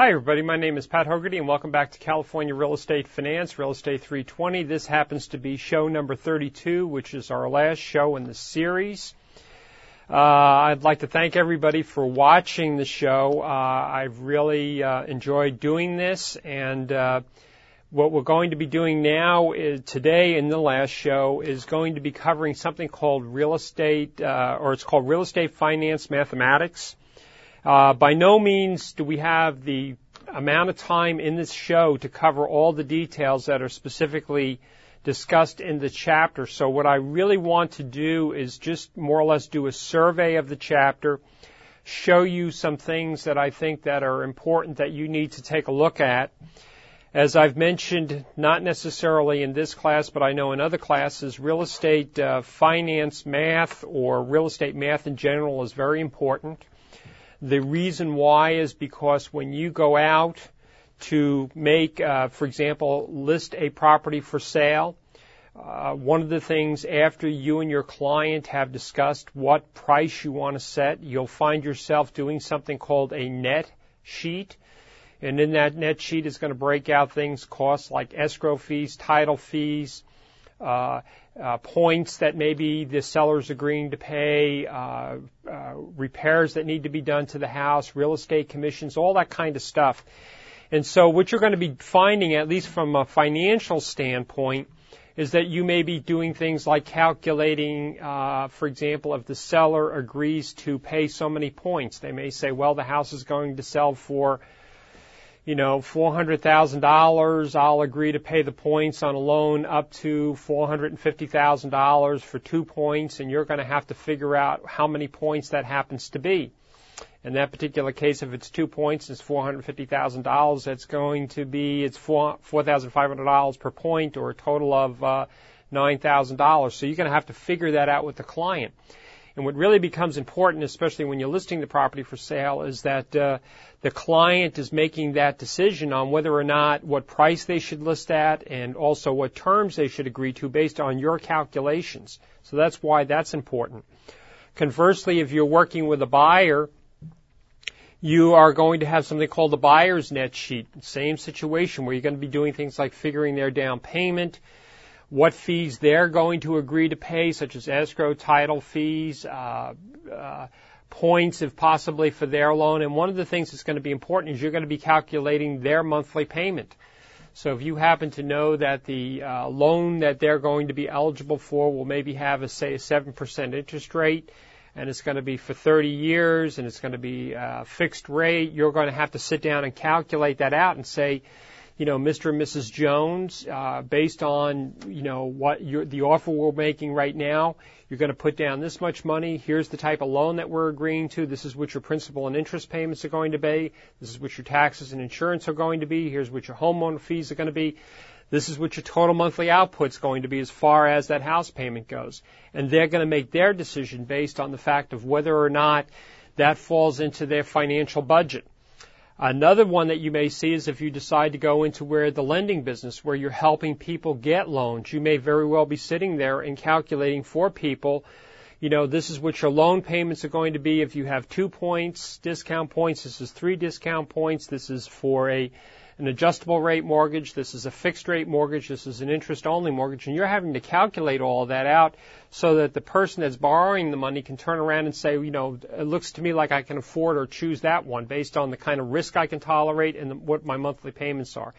Hi, everybody. My name is Pat Hogarty, and welcome back to California Real Estate Finance, Real Estate 320. This happens to be show number 32, which is our last show in the series. Uh, I'd like to thank everybody for watching the show. Uh, I've really uh, enjoyed doing this, and uh, what we're going to be doing now is today in the last show is going to be covering something called real estate, uh, or it's called real estate finance mathematics. Uh, by no means do we have the amount of time in this show to cover all the details that are specifically discussed in the chapter. So what I really want to do is just more or less do a survey of the chapter, show you some things that I think that are important that you need to take a look at. As I've mentioned, not necessarily in this class, but I know in other classes, real estate uh, finance math or real estate math in general is very important. The reason why is because when you go out to make, uh, for example, list a property for sale, uh, one of the things after you and your client have discussed what price you want to set, you'll find yourself doing something called a net sheet. And in that net sheet is going to break out things, costs like escrow fees, title fees, uh, uh, points that maybe the seller's agreeing to pay, uh, uh, repairs that need to be done to the house, real estate commissions, all that kind of stuff. And so what you're going to be finding, at least from a financial standpoint, is that you may be doing things like calculating, uh, for example, if the seller agrees to pay so many points. They may say, well, the house is going to sell for you know, $400,000, I'll agree to pay the points on a loan up to $450,000 for two points, and you're going to have to figure out how many points that happens to be. In that particular case, if it's two points, it's $450,000. That's going to be, it's $4,500 per point or a total of uh, $9,000. So you're going to have to figure that out with the client. And what really becomes important, especially when you're listing the property for sale, is that uh, the client is making that decision on whether or not what price they should list at and also what terms they should agree to based on your calculations. So that's why that's important. Conversely, if you're working with a buyer, you are going to have something called the buyer's net sheet. Same situation where you're going to be doing things like figuring their down payment, what fees they're going to agree to pay, such as escrow, title fees, uh, uh, points, if possibly, for their loan. And one of the things that's going to be important is you're going to be calculating their monthly payment. So if you happen to know that the uh, loan that they're going to be eligible for will maybe have a say a seven percent interest rate, and it's going to be for 30 years, and it's going to be a fixed rate, you're going to have to sit down and calculate that out and say, you know, Mr. and Mrs. Jones, uh, based on, you know, what you're, the offer we're making right now, you're going to put down this much money. Here's the type of loan that we're agreeing to. This is what your principal and interest payments are going to be. This is what your taxes and insurance are going to be. Here's what your homeowner fees are going to be. This is what your total monthly output's going to be as far as that house payment goes. And they're going to make their decision based on the fact of whether or not that falls into their financial budget. Another one that you may see is if you decide to go into where the lending business, where you're helping people get loans, you may very well be sitting there and calculating for people, you know, this is what your loan payments are going to be. If you have two points, discount points, this is three discount points. This is for a an adjustable rate mortgage, this is a fixed rate mortgage, this is an interest only mortgage, and you're having to calculate all that out so that the person that's borrowing the money can turn around and say, you know, it looks to me like I can afford or choose that one based on the kind of risk I can tolerate and what my monthly payments are.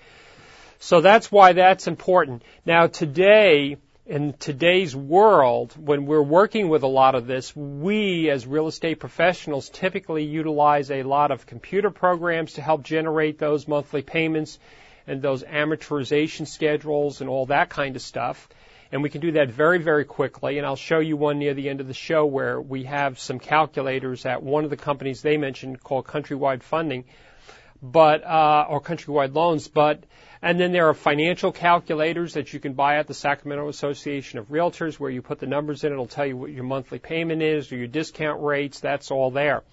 So that's why that's important. Now today, in today's world, when we're working with a lot of this, we as real estate professionals typically utilize a lot of computer programs to help generate those monthly payments and those amortization schedules and all that kind of stuff. And we can do that very, very quickly. And I'll show you one near the end of the show where we have some calculators at one of the companies they mentioned called Countrywide Funding, but, uh, or Countrywide Loans, but and then there are financial calculators that you can buy at the Sacramento Association of Realtors where you put the numbers in. It'll tell you what your monthly payment is or your discount rates. That's all there.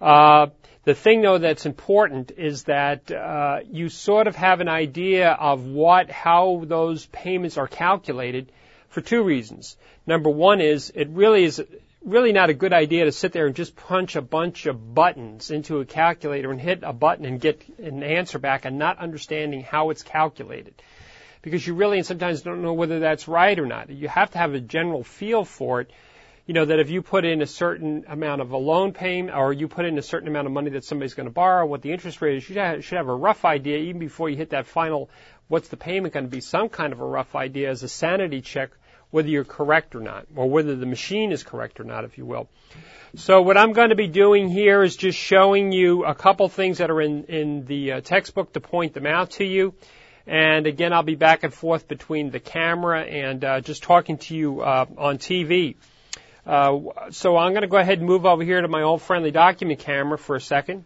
Uh, the thing though that's important is that uh, you sort of have an idea of what, how those payments are calculated for two reasons. Number one is it really is really not a good idea to sit there and just punch a bunch of buttons into a calculator and hit a button and get an answer back and not understanding how it's calculated. Because you really and sometimes don't know whether that's right or not. You have to have a general feel for it. You know, that if you put in a certain amount of a loan payment or you put in a certain amount of money that somebody's going to borrow, what the interest rate is, you should have a rough idea even before you hit that final, what's the payment going to be, some kind of a rough idea as a sanity check whether you're correct or not, or whether the machine is correct or not, if you will. So what I'm going to be doing here is just showing you a couple things that are in, in the uh, textbook to point them out to you. And again, I'll be back and forth between the camera and uh, just talking to you uh, on TV. Uh, so I'm going to go ahead and move over here to my old friendly document camera for a second.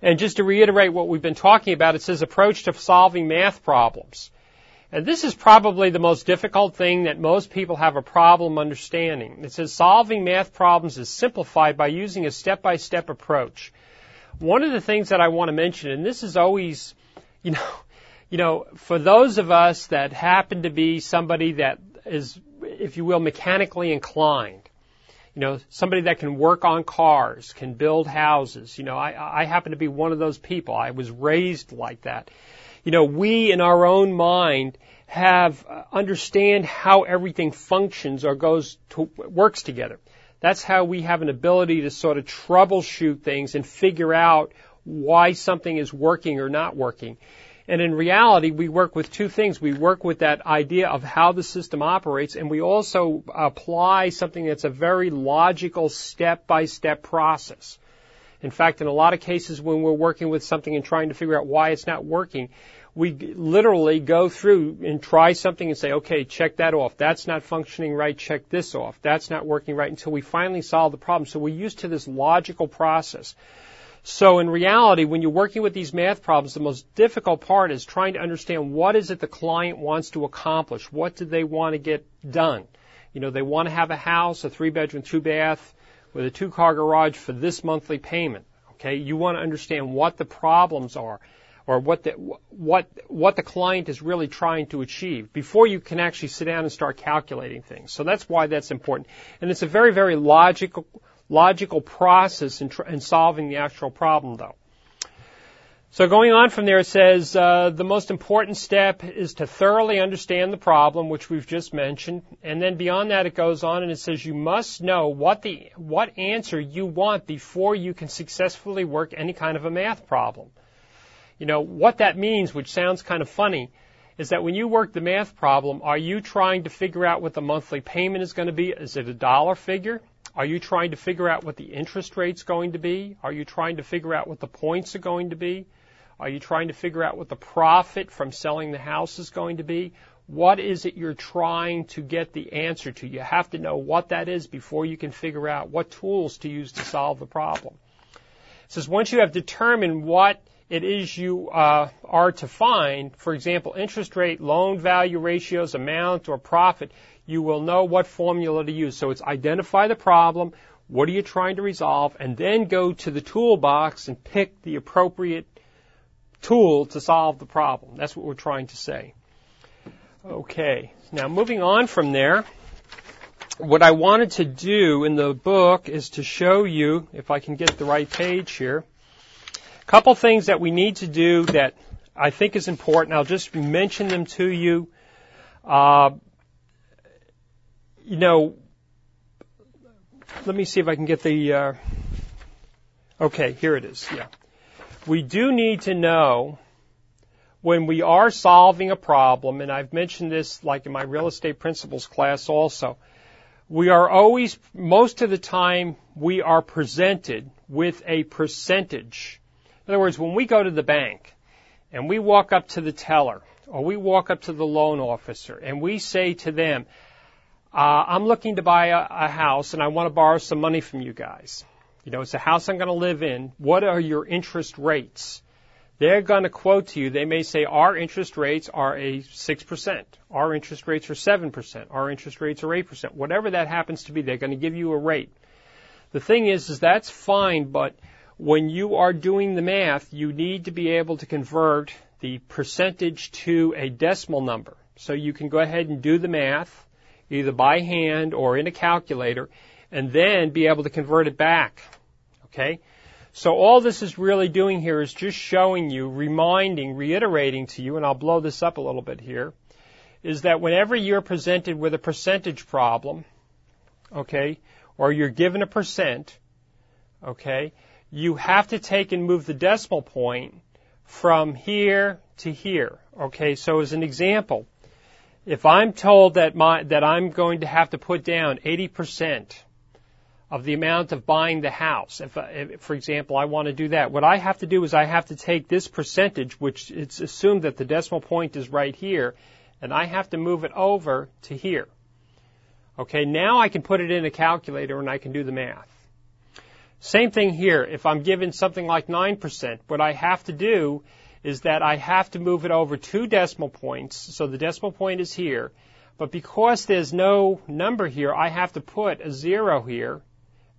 And just to reiterate what we've been talking about, it says approach to solving math problems. And this is probably the most difficult thing that most people have a problem understanding. It says solving math problems is simplified by using a step-by-step approach. One of the things that I want to mention, and this is always, you know, you know, for those of us that happen to be somebody that is, if you will, mechanically inclined, you know, somebody that can work on cars, can build houses. You know, I, I happen to be one of those people. I was raised like that you know, we in our own mind have uh, understand how everything functions or goes to, works together. That's how we have an ability to sort of troubleshoot things and figure out why something is working or not working. And in reality, we work with two things. We work with that idea of how the system operates, and we also apply something that's a very logical step by step process. In fact, in a lot of cases when we're working with something and trying to figure out why it's not working, we literally go through and try something and say, okay, check that off. That's not functioning right. Check this off. That's not working right until we finally solve the problem. So we're used to this logical process. So in reality, when you're working with these math problems, the most difficult part is trying to understand what is it the client wants to accomplish? What do they want to get done? You know, they want to have a house, a three bedroom, two bath, with a two car garage for this monthly payment. Okay, you want to understand what the problems are or what the, what, what the client is really trying to achieve before you can actually sit down and start calculating things. So that's why that's important. And it's a very, very logical, logical process in, tr- in solving the actual problem though. So going on from there, it says uh, the most important step is to thoroughly understand the problem, which we've just mentioned, and then beyond that, it goes on and it says you must know what the what answer you want before you can successfully work any kind of a math problem. You know what that means, which sounds kind of funny, is that when you work the math problem, are you trying to figure out what the monthly payment is going to be? Is it a dollar figure? Are you trying to figure out what the interest rate's going to be? Are you trying to figure out what the points are going to be? Are you trying to figure out what the profit from selling the house is going to be? What is it you're trying to get the answer to? You have to know what that is before you can figure out what tools to use to solve the problem. It says once you have determined what it is you uh, are to find, for example, interest rate, loan value ratios, amount, or profit, you will know what formula to use. So it's identify the problem, what are you trying to resolve, and then go to the toolbox and pick the appropriate tool to solve the problem. That's what we're trying to say. Okay, now moving on from there, what I wanted to do in the book is to show you, if I can get the right page here, a couple things that we need to do that I think is important. I'll just mention them to you. Uh, you know, let me see if I can get the. Uh, okay, here it is. Yeah we do need to know when we are solving a problem, and I've mentioned this like in my real estate principles class also, we are always, most of the time, we are presented with a percentage. In other words, when we go to the bank and we walk up to the teller or we walk up to the loan officer and we say to them, uh, I'm looking to buy a, a house and I want to borrow some money from you guys. You know, it's a house I'm going to live in. What are your interest rates? They're going to quote to you. They may say our interest rates are a 6%. Our interest rates are 7%. Our interest rates are 8%. Whatever that happens to be, they're going to give you a rate. The thing is, is that's fine, but when you are doing the math, you need to be able to convert the percentage to a decimal number. So you can go ahead and do the math, either by hand or in a calculator, and then be able to convert it back. Okay? So all this is really doing here is just showing you, reminding, reiterating to you, and I'll blow this up a little bit here, is that whenever you're presented with a percentage problem, okay, or you're given a percent, okay, you have to take and move the decimal point from here to here. Okay, so as an example, if I'm told that my that I'm going to have to put down 80% of the amount of buying the house, if, if for example I want to do that, what I have to do is I have to take this percentage, which it's assumed that the decimal point is right here, and I have to move it over to here. Okay, now I can put it in a calculator and I can do the math. Same thing here. If I'm given something like 9%, what I have to do is that I have to move it over two decimal points. So the decimal point is here. But because there's no number here, I have to put a zero here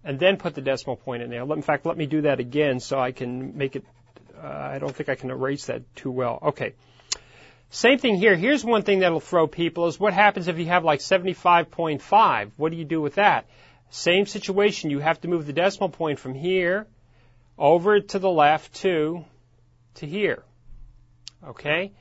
and then put the decimal point in there. In fact, let me do that again so I can make it, uh, I don't think I can erase that too well. Okay. Same thing here. Here's one thing that'll throw people is what happens if you have like 75.5? What do you do with that? Same situation. You have to move the decimal point from here over to the left to, to here. Okay?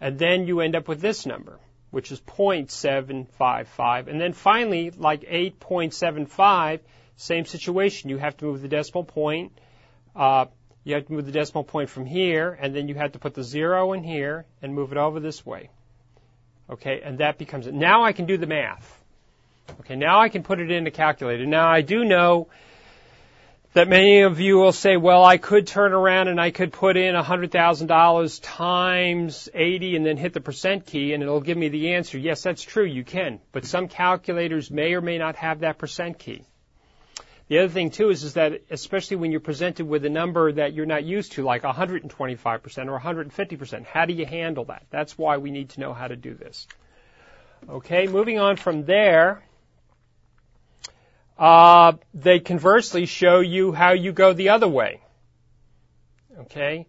And then you end up with this number, which is 0.755. And then finally, like 8.75, same situation. You have to move the decimal point. Uh, you have to move the decimal point from here, and then you have to put the zero in here and move it over this way. Okay, and that becomes it. Now I can do the math. Okay, now I can put it in a calculator. Now I do know that many of you will say, well, I could turn around and I could put in $100,000 times 80 and then hit the percent key and it'll give me the answer. Yes, that's true, you can. But some calculators may or may not have that percent key. The other thing too is, is that especially when you're presented with a number that you're not used to, like 125% or 150%, how do you handle that? That's why we need to know how to do this. Okay, moving on from there, uh, they conversely show you how you go the other way. Okay,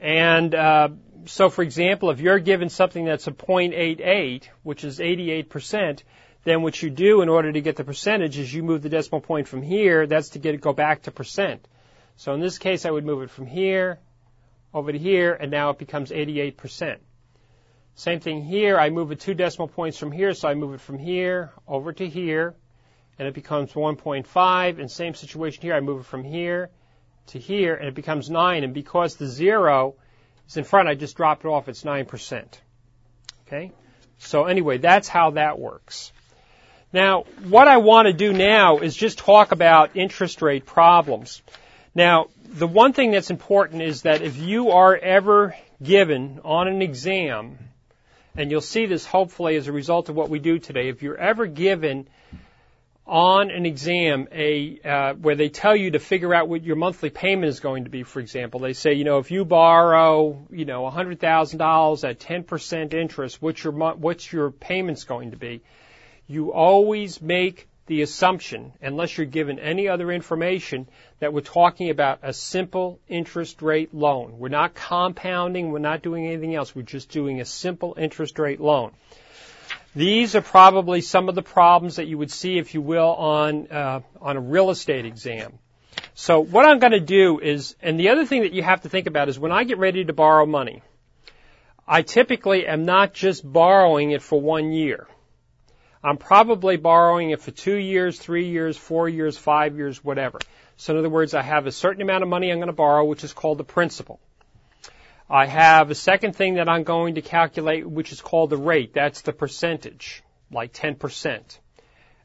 and uh, so for example, if you're given something that's a 0.88, which is 88%, then what you do in order to get the percentage is you move the decimal point from here. That's to get it go back to percent. So in this case, I would move it from here over to here, and now it becomes 88%. Same thing here. I move it two decimal points from here, so I move it from here over to here, and it becomes 1.5. And same situation here. I move it from here to here, and it becomes 9. And because the zero is in front, I just drop it off. It's 9%. Okay? So anyway, that's how that works. Now, what I want to do now is just talk about interest rate problems. Now, the one thing that's important is that if you are ever given on an exam, and you'll see this hopefully as a result of what we do today, if you're ever given on an exam a uh, where they tell you to figure out what your monthly payment is going to be, for example, they say, you know, if you borrow, you know, hundred thousand dollars at ten percent interest, what's your what's your payments going to be? You always make the assumption, unless you're given any other information, that we're talking about a simple interest rate loan. We're not compounding, we're not doing anything else, we're just doing a simple interest rate loan. These are probably some of the problems that you would see, if you will, on, uh, on a real estate exam. So what I'm going to do is, and the other thing that you have to think about is when I get ready to borrow money, I typically am not just borrowing it for one year. I'm probably borrowing it for two years, three years, four years, five years, whatever. So in other words, I have a certain amount of money I'm going to borrow, which is called the principal. I have a second thing that I'm going to calculate, which is called the rate. That's the percentage, like 10%.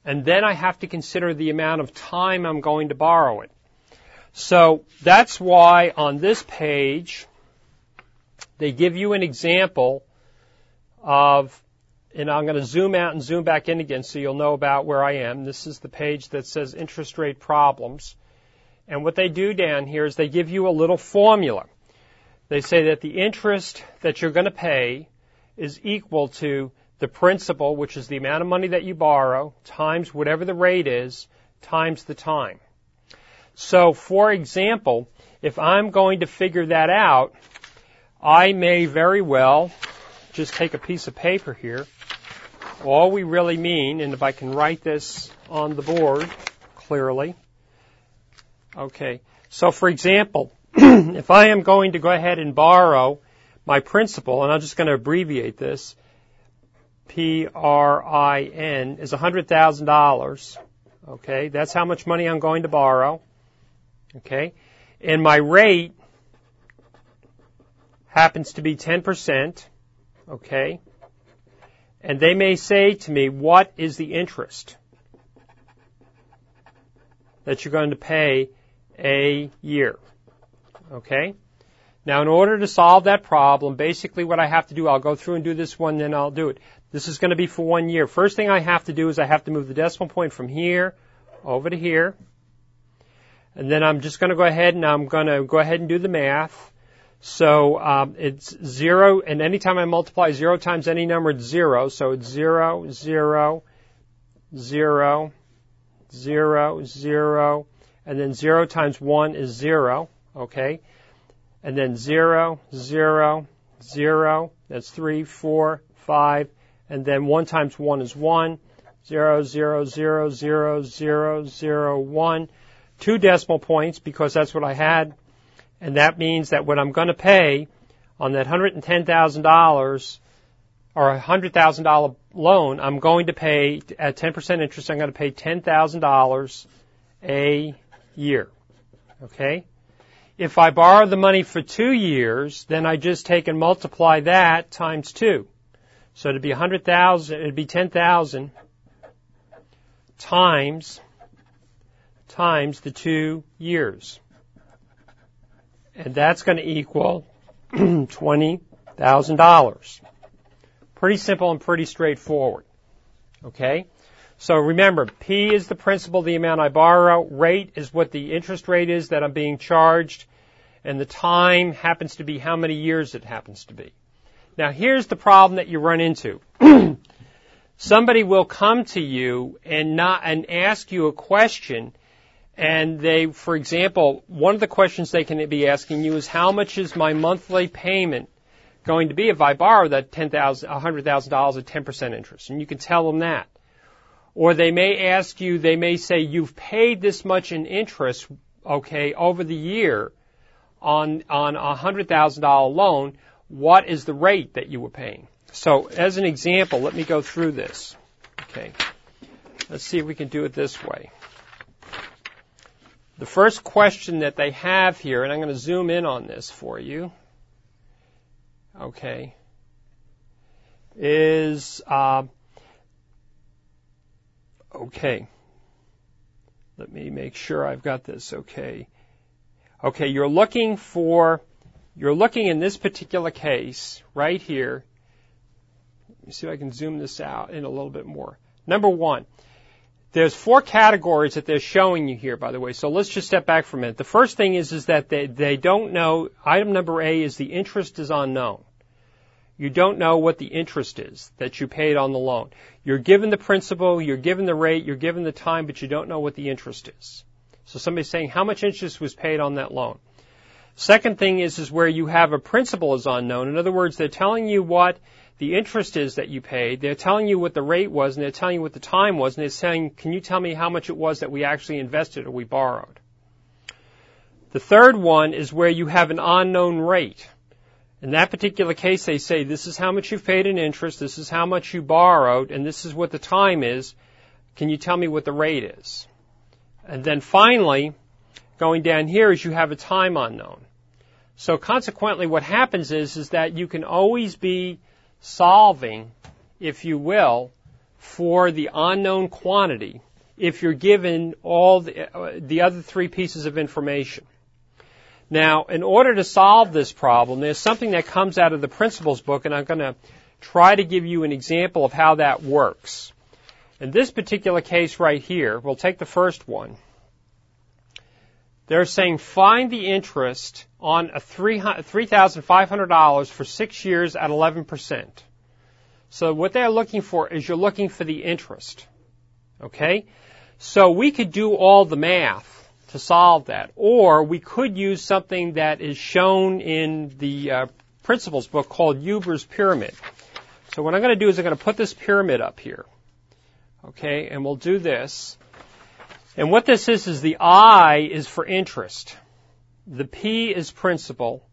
And then I have to consider the amount of time I'm going to borrow it. So that's why on this page, they give you an example of and I'm going to zoom out and zoom back in again so you'll know about where I am. This is the page that says interest rate problems. And what they do down here is they give you a little formula. They say that the interest that you're going to pay is equal to the principal, which is the amount of money that you borrow, times whatever the rate is, times the time. So, for example, if I'm going to figure that out, I may very well just take a piece of paper here all we really mean, and if I can write this on the board clearly. Okay. So for example, if I am going to go ahead and borrow my principal, and I'm just going to abbreviate this, P-R-I-N, is $100,000. Okay, that's how much money I'm going to borrow. Okay, and my rate happens to be 10%. Okay, and they may say to me, what is the interest that you're going to pay a year? Okay? Now, in order to solve that problem, basically what I have to do, I'll go through and do this one, then I'll do it. This is going to be for one year. First thing I have to do is I have to move the decimal point from here over to here. And then I'm just going to go ahead and I'm going to go ahead and do the math. So um, it's zero, and anytime I multiply zero times any number, it's zero. So it's zero, zero, zero, zero, zero, and then zero times one is zero. Okay, and then zero, zero, zero. That's three, four, five, and then one times one is one. Zero, zero, zero, zero, zero, zero, one. Two decimal points because that's what I had and that means that what I'm going to pay on that $110,000 or a $100,000 loan, I'm going to pay at 10% interest, I'm going to pay $10,000 a year. Okay? If I borrow the money for two years, then I just take and multiply that times two. So it'd be 100,000, it'd be 10,000 times, times the two years and that's going to equal $20,000. Pretty simple and pretty straightforward. Okay? So remember, P is the principal, the amount I borrow. Rate is what the interest rate is that I'm being charged. And the time happens to be how many years it happens to be. Now here's the problem that you run into. Somebody will come to you and not, and ask you a question and they, for example, one of the questions they can be asking you is how much is my monthly payment going to be if I borrow that ten thousand, a hundred thousand dollars at ten percent interest, and you can tell them that. Or they may ask you, they may say you've paid this much in interest, okay, over the year on on a hundred thousand dollar loan. What is the rate that you were paying? So, as an example, let me go through this. Okay, let's see if we can do it this way. The first question that they have here, and I'm going to zoom in on this for you, okay, is, uh, okay, let me make sure I've got this okay. Okay, you're looking for, you're looking in this particular case, right here, let me see if I can zoom this out in a little bit more. Number one, there's four categories that they're showing you here, by the way. So let's just step back for a minute. The first thing is, is that they, they don't know, item number A is the interest is unknown. You don't know what the interest is that you paid on the loan. You're given the principal, you're given the rate, you're given the time, but you don't know what the interest is. So somebody's saying how much interest was paid on that loan. Second thing is, is where you have a principal is unknown. In other words, they're telling you what the interest is that you paid. They're telling you what the rate was and they're telling you what the time was and they're saying, can you tell me how much it was that we actually invested or we borrowed? The third one is where you have an unknown rate. In that particular case, they say, this is how much you've paid in interest, this is how much you borrowed, and this is what the time is. Can you tell me what the rate is? And then finally, going down here is you have a time unknown. So consequently, what happens is, is that you can always be solving, if you will, for the unknown quantity if you're given all the, uh, the other three pieces of information. Now, in order to solve this problem, there's something that comes out of the principles book, and I'm going to try to give you an example of how that works. In this particular case right here, we'll take the first one. They're saying find the interest on a $3,500 for six years at 11%. So what they're looking for is you're looking for the interest. Okay? So we could do all the math to solve that. Or we could use something that is shown in the uh, principles book called Huber's Pyramid. So what I'm going to do is I'm going to put this pyramid up here. Okay? And we'll do this. And what this is, is the I is for interest. The P is principal.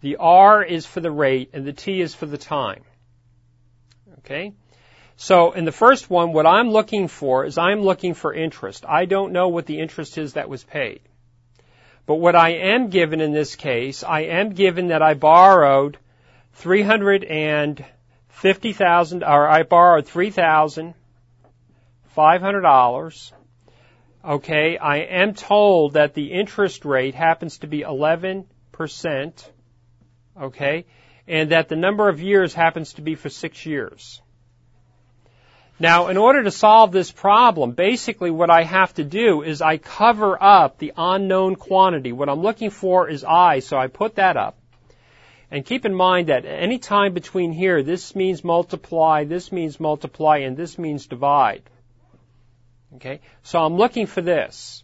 The R is for the rate and the T is for the time. Okay? So in the first one, what I'm looking for is I'm looking for interest. I don't know what the interest is that was paid. But what I am given in this case, I am given that I borrowed 350,000, or I borrowed 3,500 dollars. Okay, I am told that the interest rate happens to be 11%. Okay, and that the number of years happens to be for six years. Now, in order to solve this problem, basically what I have to do is I cover up the unknown quantity. What I'm looking for is I, so I put that up. And keep in mind that any time between here, this means multiply, this means multiply, and this means divide. Okay? So I'm looking for this.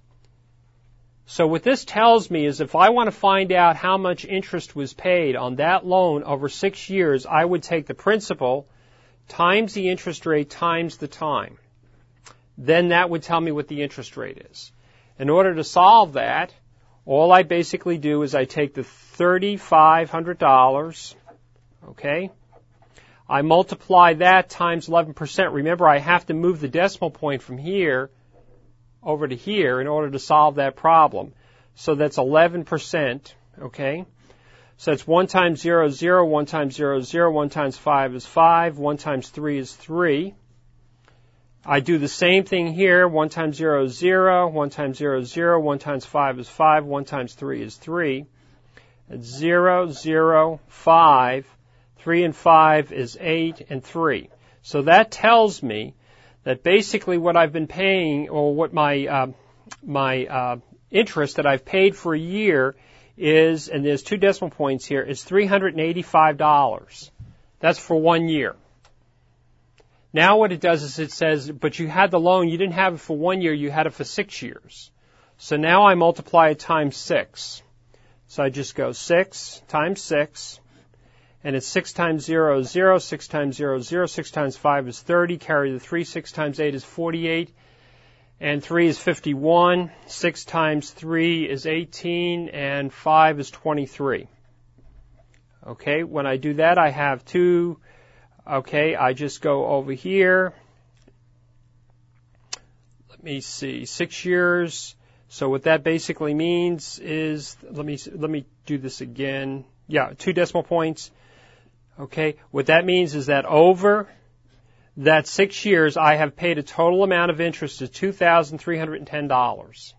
So what this tells me is if I want to find out how much interest was paid on that loan over six years, I would take the principal times the interest rate times the time. Then that would tell me what the interest rate is. In order to solve that, all I basically do is I take the $3,500, okay? I multiply that times 11%. Remember, I have to move the decimal point from here over to here in order to solve that problem. So that's 11%, okay? So it's 1 times 0 is 0, 1 times 0 is 0, 1 times 5 is 5, 1 times 3 is 3. I do the same thing here. 1 times 0 is 0, 1 times 0 is 0, 1 times 5 is 5, 1 times 3 is 3. It's 0, 0, 5. 3 and 5 is 8 and 3. So that tells me that basically what I've been paying or what my, uh, my uh, interest that I've paid for a year is, and there's two decimal points here, is $385. That's for one year. Now what it does is it says, but you had the loan, you didn't have it for one year, you had it for six years. So now I multiply it times six. So I just go six times six, and it's six times zero is zero, six times zero is zero, six times five is 30, carry the three, six times eight is 48, and 3 is 51. 6 times 3 is 18, and 5 is 23. Okay, when I do that, I have 2. Okay, I just go over here. Let me see, 6 years. So what that basically means is, let me, let me do this again. Yeah, two decimal points. Okay, what that means is that over that six years I have paid a total amount of interest of $2,310.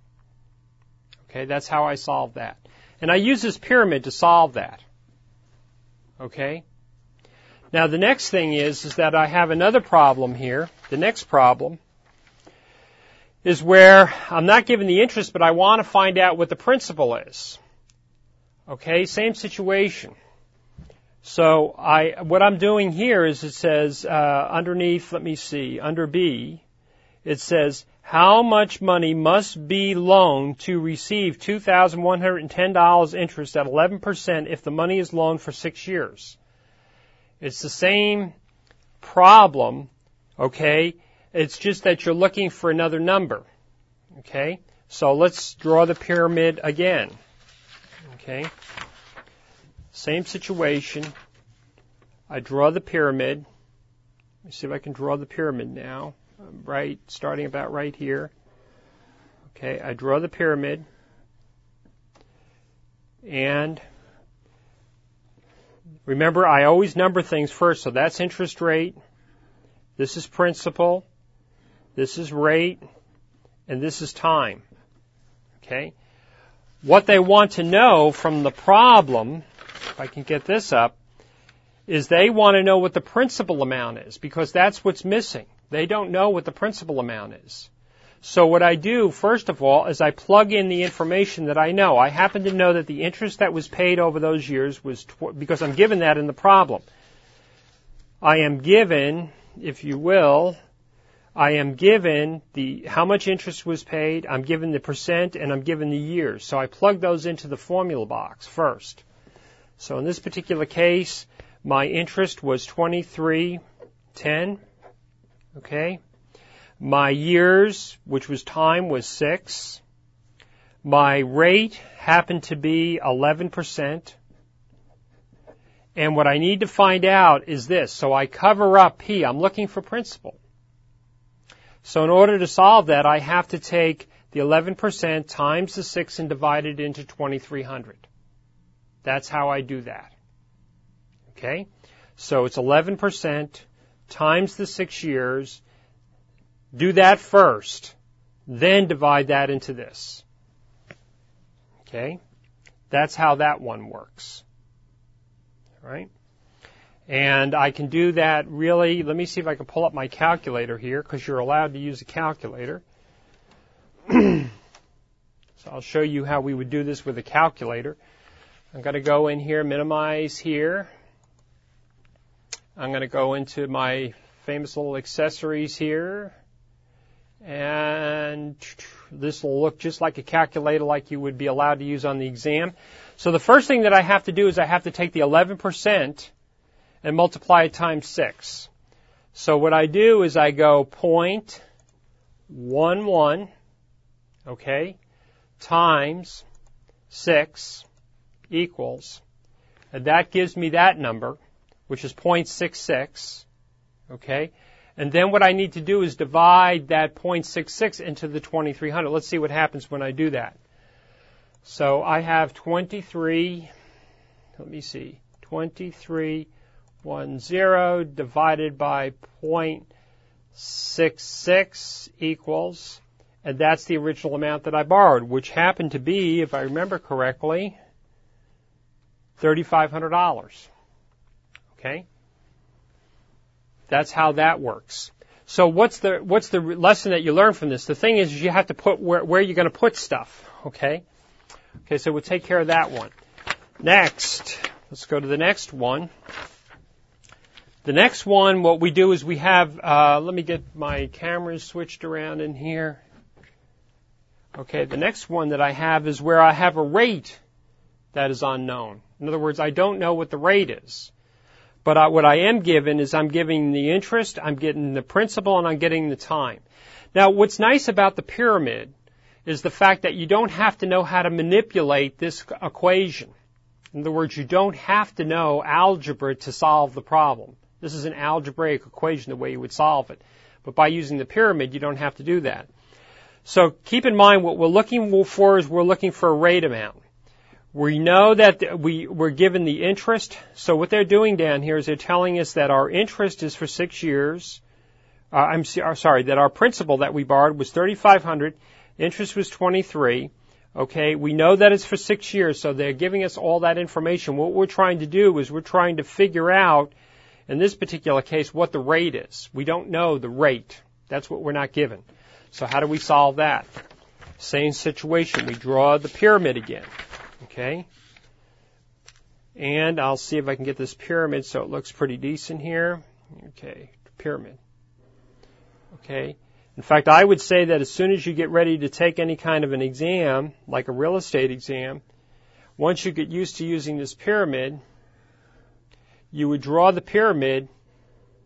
Okay, that's how I solve that. And I use this pyramid to solve that. Okay? Now the next thing is, is that I have another problem here. The next problem is where I'm not given the interest, but I want to find out what the principal is. Okay, same situation. So I, what I'm doing here is it says uh, underneath, let me see, under B, it says how much money must be loaned to receive $2,110 interest at 11% if the money is loaned for six years. It's the same problem, okay? It's just that you're looking for another number, okay? So let's draw the pyramid again, okay? Same situation. I draw the pyramid. Let me see if I can draw the pyramid now. Right, starting about right here. Okay, I draw the pyramid. And remember, I always number things first. So that's interest rate. This is principal. This is rate. And this is time. Okay? What they want to know from the problem if I can get this up, is they want to know what the principal amount is because that's what's missing. They don't know what the principal amount is. So what I do, first of all, is I plug in the information that I know. I happen to know that the interest that was paid over those years was, tw- because I'm given that in the problem. I am given, if you will, I am given the, how much interest was paid, I'm given the percent, and I'm given the years. So I plug those into the formula box first. So in this particular case, my interest was 2310. Okay. My years, which was time, was six. My rate happened to be 11%. And what I need to find out is this. So I cover up P. I'm looking for principal. So in order to solve that, I have to take the 11% times the 6 and divide it into 2300. That's how I do that. Okay? So it's 11% times the 6 years. Do that first. Then divide that into this. Okay? That's how that one works. Right? And I can do that really, let me see if I can pull up my calculator here, because you're allowed to use a calculator. so I'll show you how we would do this with a calculator. I'm going to go in here, minimize here. I'm going to go into my famous little accessories here. And this will look just like a calculator like you would be allowed to use on the exam. So the first thing that I have to do is I have to take the 11% and multiply it times 6. So what I do is I go 0.11, okay, times 6 equals, and that gives me that number, which is 0.66, okay, and then what I need to do is divide that 0.66 into the 2300. Let's see what happens when I do that. So I have 23, let me see, 23 one zero divided by 0.66 equals, and that's the original amount that I borrowed, which happened to be, if I remember correctly, $3,500. Okay? That's how that works. So what's the, what's the lesson that you learn from this? The thing is you have to put where, where you're going to put stuff. Okay? Okay, so we'll take care of that one. Next, let's go to the next one. The next one, what we do is we have, uh, let me get my cameras switched around in here. Okay, the next one that I have is where I have a rate that is unknown. In other words, I don't know what the rate is. But I, what I am given is I'm giving the interest, I'm getting the principal, and I'm getting the time. Now, what's nice about the pyramid is the fact that you don't have to know how to manipulate this equation. In other words, you don't have to know algebra to solve the problem. This is an algebraic equation the way you would solve it. But by using the pyramid, you don't have to do that. So keep in mind what we're looking for is we're looking for a rate amount. We know that we, we're given the interest. So what they're doing down here is they're telling us that our interest is for six years. Uh, I'm uh, sorry, that our principal that we borrowed was 3,500. Interest was 23. Okay, we know that it's for six years, so they're giving us all that information. What we're trying to do is we're trying to figure out in this particular case, what the rate is. We don't know the rate. That's what we're not given. So how do we solve that? Same situation. We draw the pyramid again. Okay? And I'll see if I can get this pyramid so it looks pretty decent here. Okay, pyramid. Okay. In fact, I would say that as soon as you get ready to take any kind of an exam, like a real estate exam, once you get used to using this pyramid, you would draw the pyramid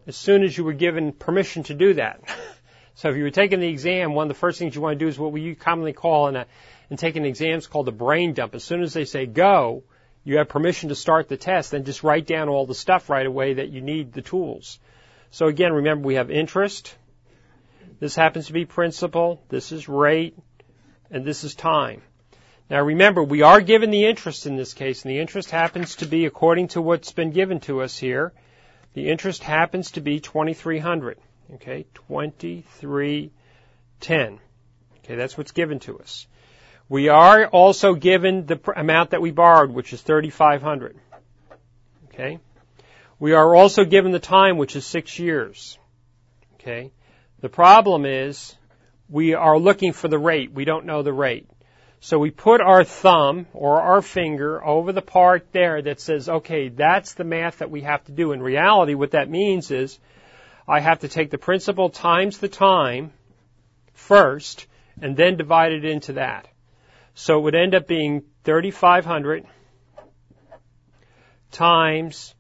as soon as you were given permission to do that. so if you were taking the exam, one of the first things you want to do is what we commonly call in, a, in taking exams called the brain dump. As soon as they say go, you have permission to start the test, then just write down all the stuff right away that you need the tools. So again, remember we have interest. This happens to be principal. This is rate. And this is time. Now remember, we are given the interest in this case, and the interest happens to be, according to what's been given to us here, the interest happens to be 2300. Okay, 2310. Okay, that's what's given to us. We are also given the amount that we borrowed, which is 3500. Okay? We are also given the time, which is six years. Okay? The problem is we are looking for the rate. We don't know the rate. So we put our thumb or our finger over the part there that says, okay, that's the math that we have to do. In reality, what that means is I have to take the principal times the time first and then divide it into that. So it would end up being 3,500 times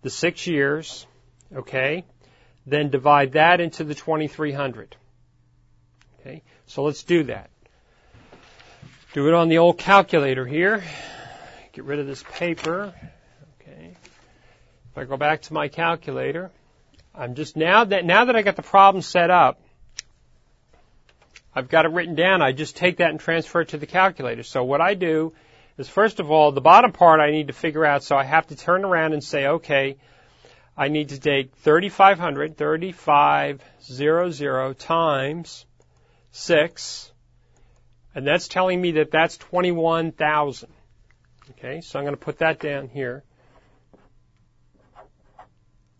the six years, okay? Then divide that into the 2,300. Okay, so let's do that. Do it on the old calculator here. Get rid of this paper. Okay. If I go back to my calculator, I'm just now that now that I got the problem set up, I've got it written down. I just take that and transfer it to the calculator. So what I do is first of all, the bottom part I need to figure out. So I have to turn around and say, okay, I need to take 3,500, 3,500 times 6, and that's telling me that that's 21,000. Okay, so I'm going to put that down here.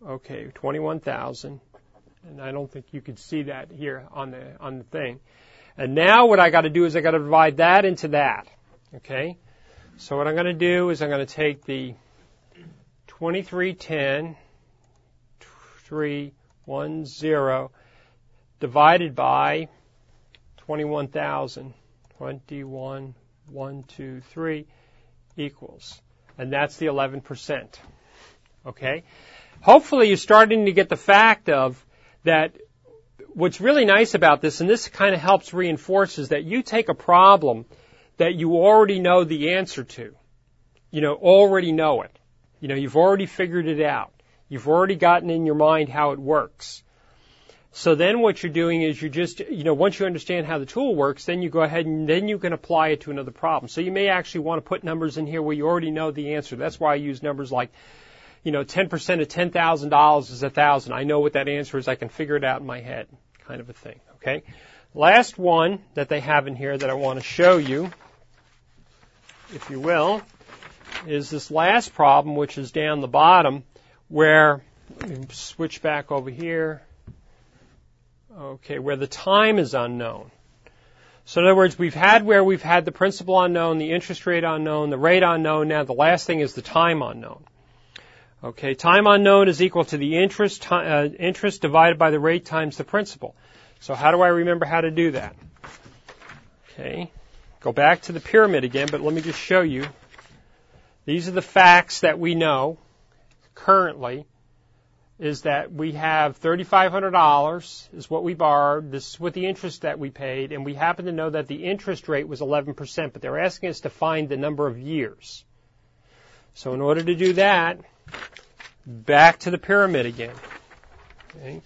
Okay, 21,000. And I don't think you can see that here on the, on the thing. And now what I got to do is I got to divide that into that. Okay? So what I'm to do is I'm to take the 2310 310 divided by 21,000. 21, 1, 2, 3 equals. And that's the 11%. Okay? Hopefully you're starting to get the fact of that what's really nice about this, and this kind of helps reinforce, is that you take a problem that you already know the answer to. You know, already know it. You know, you've already figured it out. You've already gotten in your mind how it works. So then what you're doing is you just, you know, once you understand how the tool works, then you go ahead and then you can apply it to another problem. So you may actually want to put numbers in here where you already know the answer. That's why I use numbers like, you know, 10% of $10,000 is a thousand. I know what that answer is. I can figure it out in my head, kind of a thing. Okay. Last one that they have in here that I want to show you, if you will, is this last problem, which is down the bottom, where switch back over here Okay, where the time is unknown. So in other words, we've had where we've had the principal unknown, the interest rate unknown, the rate unknown. Now the last thing is the time unknown. Okay, time unknown is equal to the interest uh, interest divided by the rate times the principal. So how do I remember how to do that? Okay, go back to the pyramid again, but let me just show you. These are the facts that we know currently is that we have $3,500 is what we borrowed. This is what the interest that we paid, and we happen to know that the interest rate was 11%, but they're asking us to find the number of years. So in order to do that, back to the pyramid again. Okay.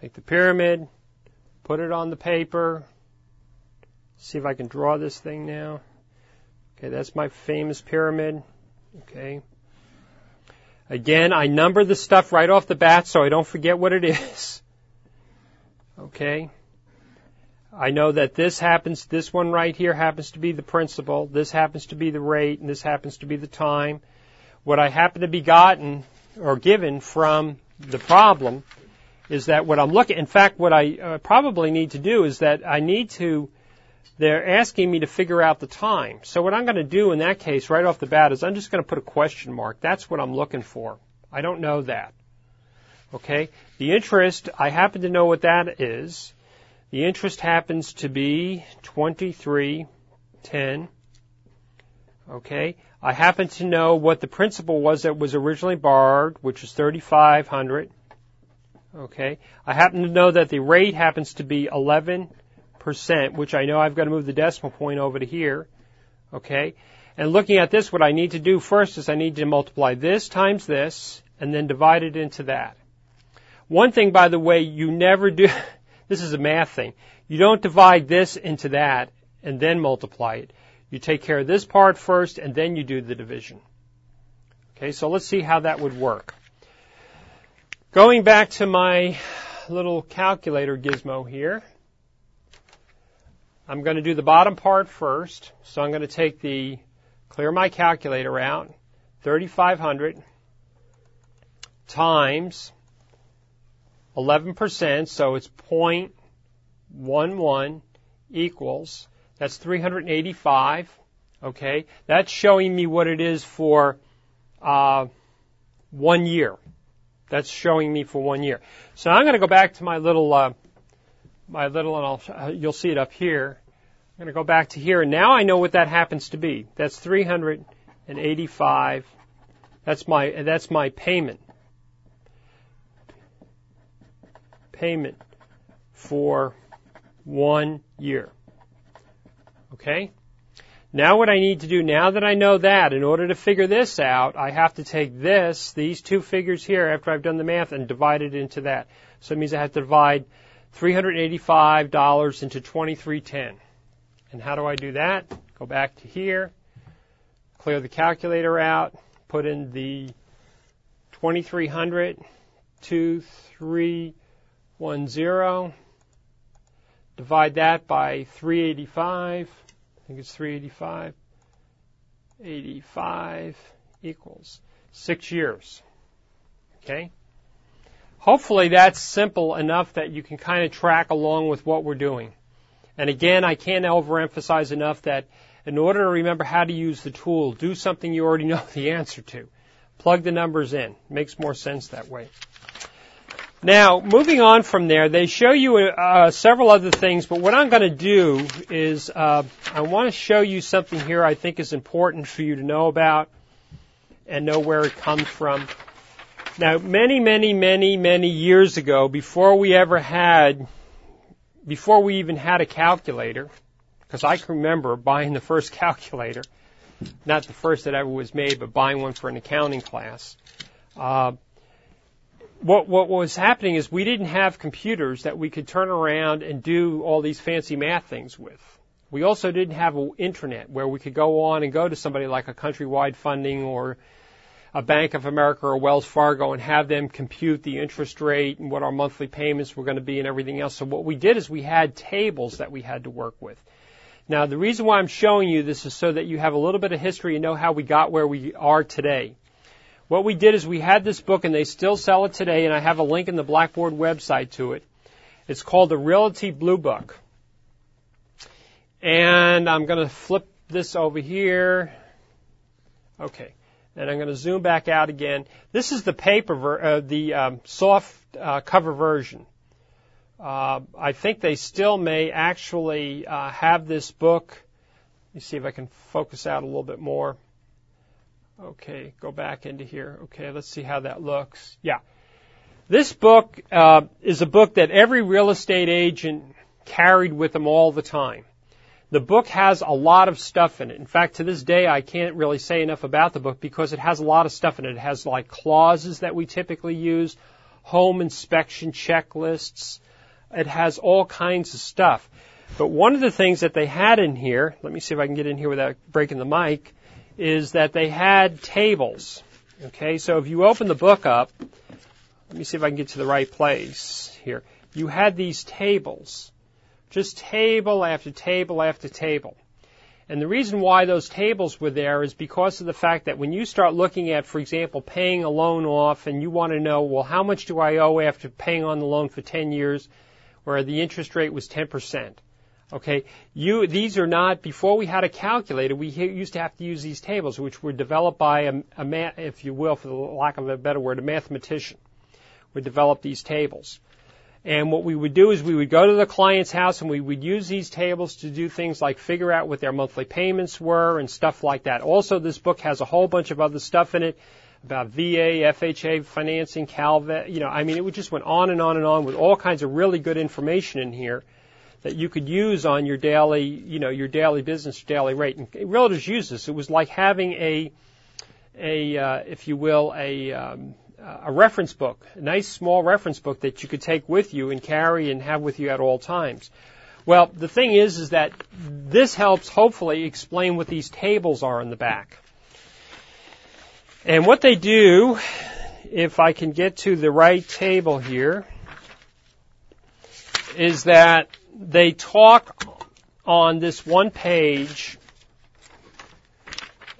Take the pyramid, put it on the paper. See if I can draw this thing now. Okay, that's my famous pyramid. Okay. Again, I number the stuff right off the bat so I don't forget what it is. Okay? I know that this happens, this one right here happens to be the principal, this happens to be the rate, and this happens to be the time. What I happen to be gotten or given from the problem is that what I'm looking, in fact, what I uh, probably need to do is that I need to they're asking me to figure out the time. So what I'm going to do in that case right off the bat is I'm just going to put a question mark. That's what I'm looking for. I don't know that. Okay? The interest, I happen to know what that is. The interest happens to be 2310. Okay? I happen to know what the principal was that was originally borrowed, which is 3500. Okay? I happen to know that the rate happens to be 11 percent, which I know I've got to move the decimal point over to here. Okay? And looking at this, what I need to do first is I need to multiply this times this and then divide it into that. One thing, by the way, you never do, this is a math thing. You don't divide this into that and then multiply it. You take care of this part first and then you do the division. Okay, so let's see how that would work. Going back to my little calculator gizmo here, I'm going to do the bottom part first. So I'm going to take the, clear my calculator out, 3,500 times 11%, so it's 0.11 equals, that's 385, okay? That's showing me what it is for uh, one year. That's showing me for one year. So I'm going to go back to my little uh, my little, and I'll, uh, you'll see it up here. I'm going to go back to here, and now I know what that happens to be. That's 385. That's my, that's my payment. Payment for one year. Okay? Now what I need to do, now that I know that, in order to figure this out, I have to take this, these two figures here, after I've done the math, and divide it into that. So it means I have to divide $385 into 2310. And how do I do that? Go back to here, clear the calculator out, put in the 2300, 2310, divide that by 385, I think it's 385, 85 equals six years. Okay? Hopefully that's simple enough that you can kind of track along with what we're doing. And again, I can't overemphasize enough that in order to remember how to use the tool, do something you already know the answer to. Plug the numbers in. Makes more sense that way. Now, moving on from there, they show you uh, several other things, but what I'm going to do is uh, I want to show you something here I think is important for you to know about and know where it comes from. Now, many, many, many, many years ago, before we ever had, before we even had a calculator, because I can remember buying the first calculator, not the first that ever was made, but buying one for an accounting class. Uh, what what was happening is we didn't have computers that we could turn around and do all these fancy math things with. We also didn't have an internet where we could go on and go to somebody like a Countrywide Funding or a Bank of America or Wells Fargo and have them compute the interest rate and what our monthly payments were going to be and everything else. So what we did is we had tables that we had to work with. Now the reason why I'm showing you this is so that you have a little bit of history and know how we got where we are today. What we did is we had this book and they still sell it today and I have a link in the Blackboard website to it. It's called the Realty Blue Book. And I'm going to flip this over here. Okay. And I'm going to zoom back out again. This is the paper, ver- uh, the um, soft uh, cover version. Uh, I think they still may actually uh, have this book. Let me see if I can focus out a little bit more. Okay, go back into here. Okay, let's see how that looks. Yeah. This book uh, is a book that every real estate agent carried with them all the time. The book has a lot of stuff in it. In fact, to this day, I can't really say enough about the book because it has a lot of stuff in it. It has like clauses that we typically use, home inspection checklists. It has all kinds of stuff. But one of the things that they had in here, let me see if I can get in here without breaking the mic, is that they had tables. Okay, so if you open the book up, let me see if I can get to the right place here. You had these tables. Just table after table after table. And the reason why those tables were there is because of the fact that when you start looking at, for example, paying a loan off and you want to know, well, how much do I owe after paying on the loan for 10 years where the interest rate was 10%? Okay, you, these are not, before we had a calculator, we used to have to use these tables, which were developed by a, a man, if you will, for the lack of a better word, a mathematician would develop these tables. And what we would do is we would go to the client's house and we would use these tables to do things like figure out what their monthly payments were and stuff like that. Also, this book has a whole bunch of other stuff in it about VA, FHA financing, Calvet, you know, I mean, it just went on and on and on with all kinds of really good information in here that you could use on your daily, you know, your daily business, your daily rate. And realtors use this. It was like having a, a, uh, if you will, a, um, a reference book, a nice small reference book that you could take with you and carry and have with you at all times. Well, the thing is, is that this helps hopefully explain what these tables are in the back. And what they do, if I can get to the right table here, is that they talk on this one page,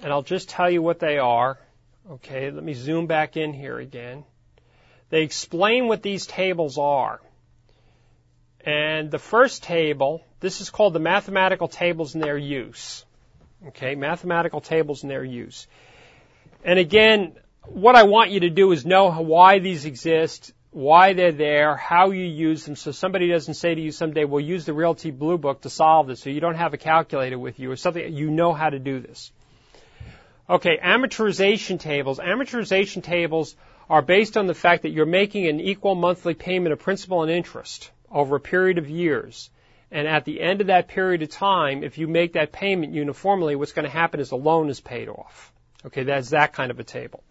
and I'll just tell you what they are. Okay, let me zoom back in here again. They explain what these tables are. And the first table, this is called the mathematical tables and their use. Okay, mathematical tables and their use. And again, what I want you to do is know why these exist why they're there, how you use them, so somebody doesn't say to you someday, well, use the Realty Blue Book to solve this, so you don't have a calculator with you, or something, you know how to do this. Okay, amortization tables. Amortization tables are based on the fact that you're making an equal monthly payment of principal and interest over a period of years. And at the end of that period of time, if you make that payment uniformly, what's going to happen is the loan is paid off. Okay, that's that kind of a table.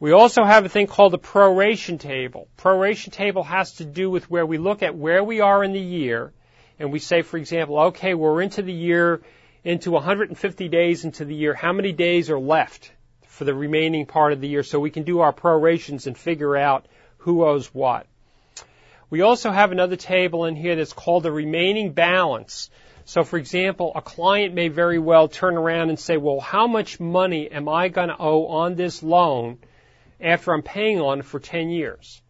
We also have a thing called the proration table. Proration table has to do with where we look at where we are in the year and we say, for example, okay, we're into the year, into 150 days into the year, how many days are left for the remaining part of the year so we can do our prorations and figure out who owes what. We also have another table in here that's called the remaining balance. So for example, a client may very well turn around and say, well, how much money am I going to owe on this loan after I'm paying on for 10 years.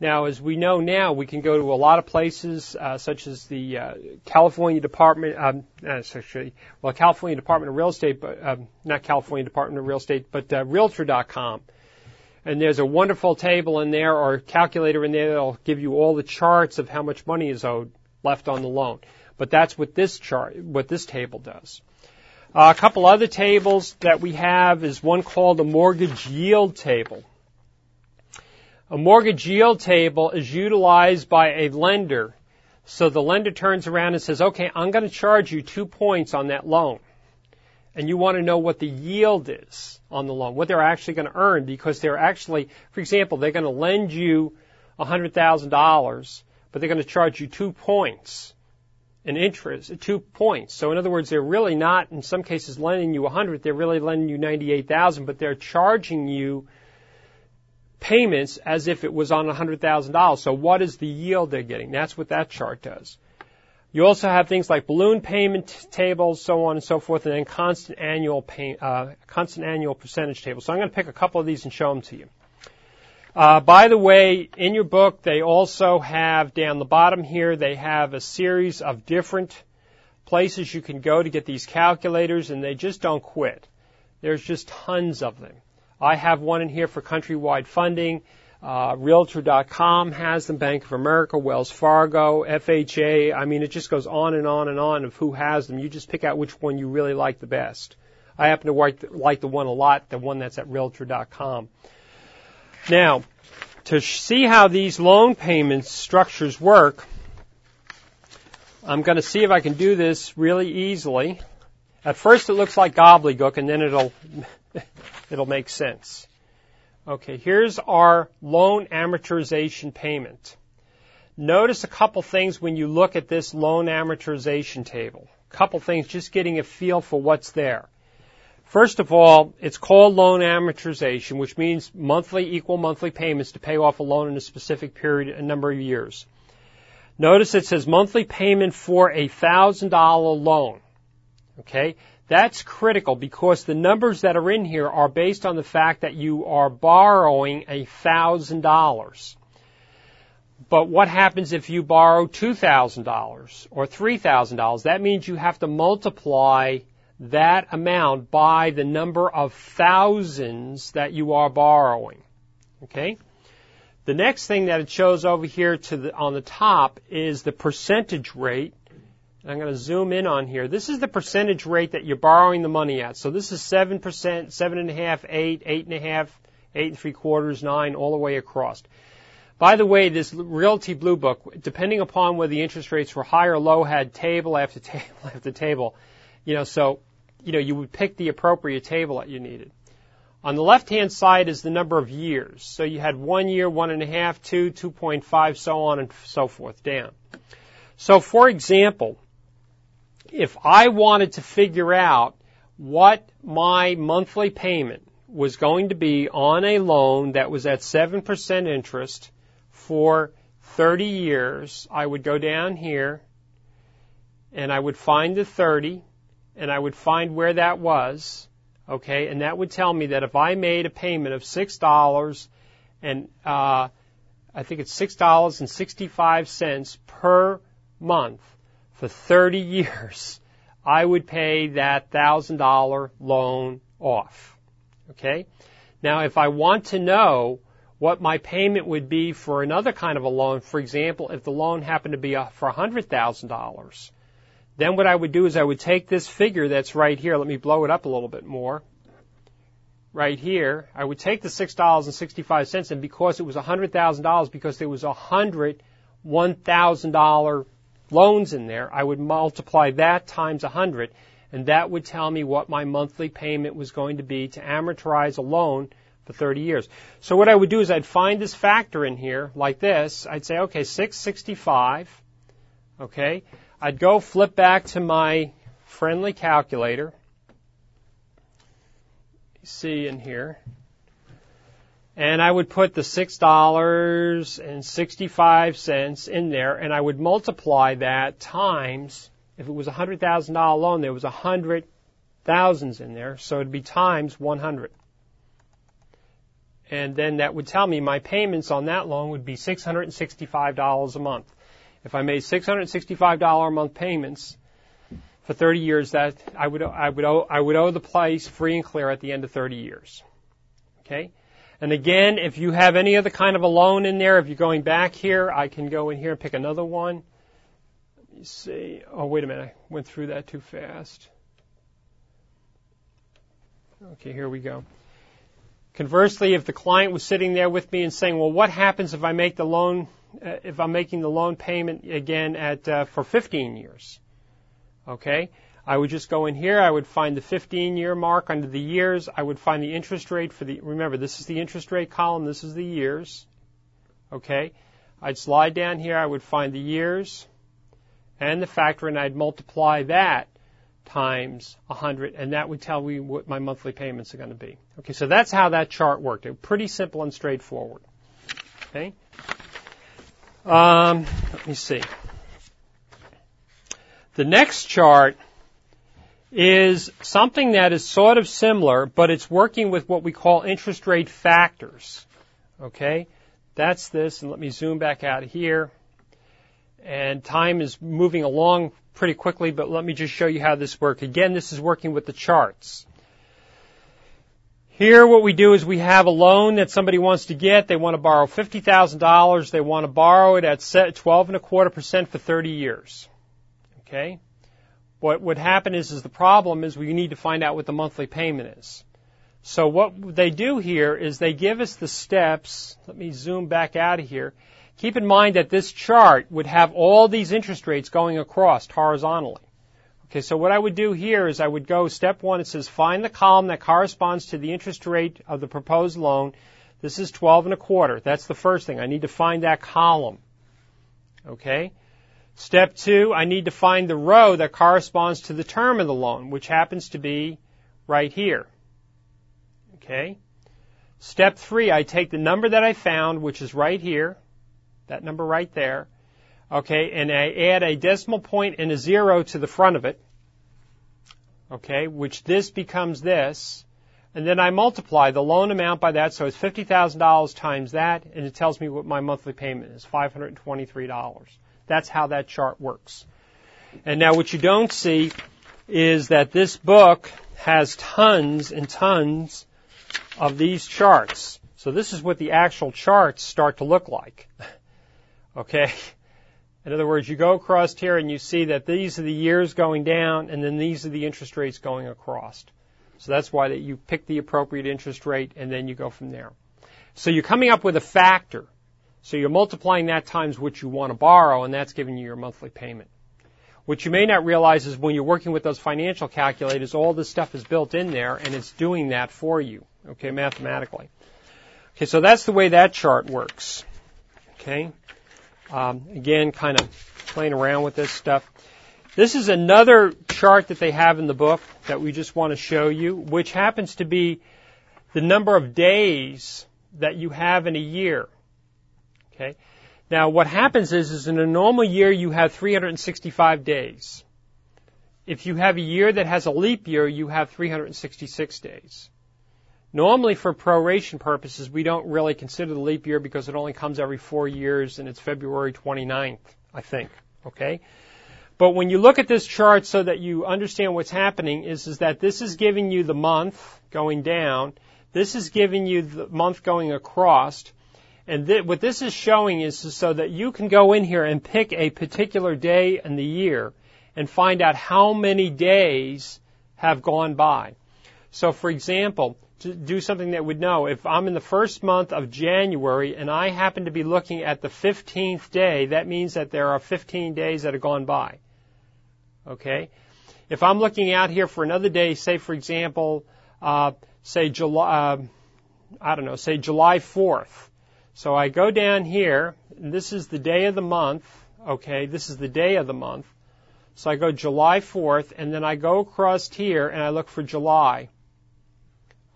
Now, as we know now, we can go to a lot of places, uh, such as the uh, California Department, um, uh, actually, well, California Department of Real Estate, but um, not California Department of Real Estate, but uh, Realtor.com. And there's a wonderful table in there or calculator in there that'll give you all the charts of how much money is owed left on the loan. But that's what this chart, what this table does. Uh, a couple other tables that we have is one called the mortgage yield table. A mortgage yield table is utilized by a lender. So the lender turns around and says, okay, I'm going to charge you two points on that loan. And you want to know what the yield is on the loan, what they're actually going to earn because they're actually, for example, they're going to lend you $100,000, but they're going to charge you two points in interest, two points. So in other words, they're really not, in some cases, lending you 100, they're really lending you 98,000, but they're charging you payments as if it was on $100,000. So what is the yield they're getting? That's what that chart does. You also have things like balloon payment tables, so on and so forth, and then constant annual pay, uh, constant annual percentage tables. So I'm going to pick a couple of these and show them to you. Uh, by the way, in your book, they also have down the bottom here, they have a series of different places you can go to get these calculators, and they just don't quit. There's just tons of them. I have one in here for countrywide funding. Uh, Realtor.com has them, Bank of America, Wells Fargo, FHA. I mean, it just goes on and on and on of who has them. You just pick out which one you really like the best. I happen to like the, like the one a lot, the one that's at Realtor.com. Now, to see how these loan payment structures work, I'm going to see if I can do this really easily. At first it looks like gobbledygook and then it'll it'll make sense. Okay, here's our loan amortization payment. Notice a couple things when you look at this loan amortization table. A couple things, just getting a feel for what's there. First of all, it's called loan amortization, which means monthly, equal monthly payments to pay off a loan in a specific period, a number of years. Notice it says monthly payment for a thousand dollar loan. Okay? That's critical because the numbers that are in here are based on the fact that you are borrowing a thousand dollars. But what happens if you borrow $2,000 or $3,000? That means you have to multiply that amount by the number of thousands that you are borrowing. Okay? The next thing that it shows over here to the, on the top is the percentage rate I'm going to zoom in on here. This is the percentage rate that you're borrowing the money at. So this is 7%, 7.5, 8, 8.5, 8 and 3 quarters, 9, all the way across. By the way, this Realty Blue Book, depending upon whether the interest rates were high or low, had table after table after table. You know, so, you know, you would pick the appropriate table that you needed. On the left-hand side is the number of years. So you had one year, one and a half, two, 2.5, so on and so forth down. So for example, if I wanted to figure out what my monthly payment was going to be on a loan that was at 7% interest for 30 years, I would go down here and I would find the 30 and I would find where that was, okay, and that would tell me that if I made a payment of $6 and, uh, I think it's $6.65 per month, for 30 years, I would pay that $1,000 loan off. Okay? Now, if I want to know what my payment would be for another kind of a loan, for example, if the loan happened to be uh, for $100,000, then what I would do is I would take this figure that's right here. Let me blow it up a little bit more. Right here, I would take the $6.65 and because it was $100,000, because there was a hundred $1,000 loans in there, I would multiply that times 100, and that would tell me what my monthly payment was going to be to amortize a loan for 30 years. So what I would do is I'd find this factor in here like this. I'd say, okay, 665. Okay. I'd go flip back to my friendly calculator. See in here. And I would put the $6.65 in there and I would multiply that times, if it was a $100,000 loan, there was a hundred thousands in there, so it'd be times 100 and then that would tell me my payments on that loan would be $665 a month. If I made $665 a month payments for 30 years, that I would I would owe I would owe the place free and clear at the end of 30 years. Okay? And again, if you have any other kind of a loan in there, if you're going back here, I can go in here and pick another one. Let me see. Oh, wait a minute. I went through that too fast. Okay, here we go. Conversely, if the client was sitting there with me and saying, "Well, what happens if I make the loan, uh, if I'm making the loan payment again at uh, for 15 years?" Okay, I would just go in here. I would find the 15-year mark under the years. I would find the interest rate for the. Remember, this is the interest rate column. This is the years. Okay, I'd slide down here. I would find the years and the factor, and I'd multiply that times 100, and that would tell me what my monthly payments are going to be. Okay, so that's how that chart worked. It pretty simple and straightforward. Okay. Um, let me see. The next chart is something that is sort of similar, but it's working with what we call interest rate factors. Okay? That's this, and let me zoom back out here. And time is moving along pretty quickly, but let me just show you how this works. Again, this is working with the charts. Here what we do is we have a loan that somebody wants to get. They want to borrow $50,000. They want to borrow it at 12 and a quarter percent for 30 years. Okay? What would happen is, is the problem is we need to find out what the monthly payment is. So what they do here is they give us the steps. Let me zoom back out of here. Keep in mind that this chart would have all these interest rates going across horizontally. Okay, so what I would do here is I would go step one, it says find the column that corresponds to the interest rate of the proposed loan. This is 12 and a quarter. That's the first thing. I need to find that column. Okay? Step two, I need to find the row that corresponds to the term of the loan, which happens to be right here. Okay? Step three, I take the number that I found, which is right here, that number right there. Okay, and I add a decimal point and a zero to the front of it. Okay, which this becomes this. And then I multiply the loan amount by that, so it's $50,000 times that, and it tells me what my monthly payment is, $523. That's how that chart works. And now what you don't see is that this book has tons and tons of these charts. So this is what the actual charts start to look like. Okay? In other words, you go across here and you see that these are the years going down and then these are the interest rates going across. So that's why that you pick the appropriate interest rate and then you go from there. So you're coming up with a factor. So you're multiplying that times what you want to borrow and that's giving you your monthly payment. What you may not realize is when you're working with those financial calculators, all this stuff is built in there and it's doing that for you, okay, mathematically. Okay, so that's the way that chart works. Okay. Um, again, kind of playing around with this stuff. This is another chart that they have in the book that we just want to show you, which happens to be the number of days that you have in a year. Okay. Now, what happens is, is in a normal year you have 365 days. If you have a year that has a leap year, you have 366 days. Normally, for proration purposes, we don't really consider the leap year because it only comes every four years and it's February 29th, I think. Okay? But when you look at this chart so that you understand what's happening is, is that this is giving you the month going down. This is giving you the month going across. And th- what this is showing is so that you can go in here and pick a particular day in the year and find out how many days have gone by. So for example, to do something that would know if I'm in the first month of January and I happen to be looking at the 15th day, that means that there are 15 days that have gone by. Okay? If I'm looking out here for another day, say for example, uh, say July, uh, I don't know, say July 4th. So I go down here, and this is the day of the month, okay, this is the day of the month. So I go July 4th, and then I go across here and I look for July.